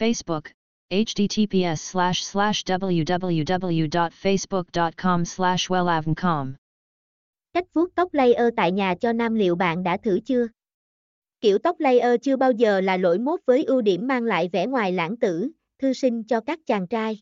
Facebook, https slash slash www.facebook.com slash wellavncom. Cách vuốt tóc layer tại nhà cho nam liệu bạn đã thử chưa? Kiểu tóc layer chưa bao giờ là lỗi mốt với ưu điểm mang lại vẻ ngoài lãng tử, thư sinh cho các chàng trai.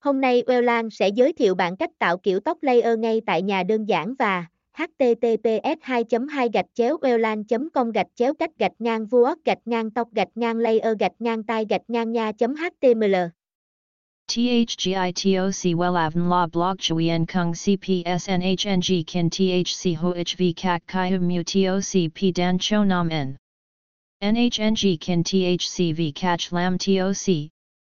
Hôm nay Wellan sẽ giới thiệu bạn cách tạo kiểu tóc layer ngay tại nhà đơn giản và https 2 2 gạch chéo welan com gạch chéo cách gạch ngang vuốt, gạch ngang tóc, gạch ngang layer, gạch ngang tai, gạch ngang nha html. THGITOC WELAVN La Blog Chuyen Kung CPSNHNG Kin THC HOHV Kak Kai Mu TOC P, Dan, Cho, Nam, N. NHNG Kin THCV Catch, Lam TOC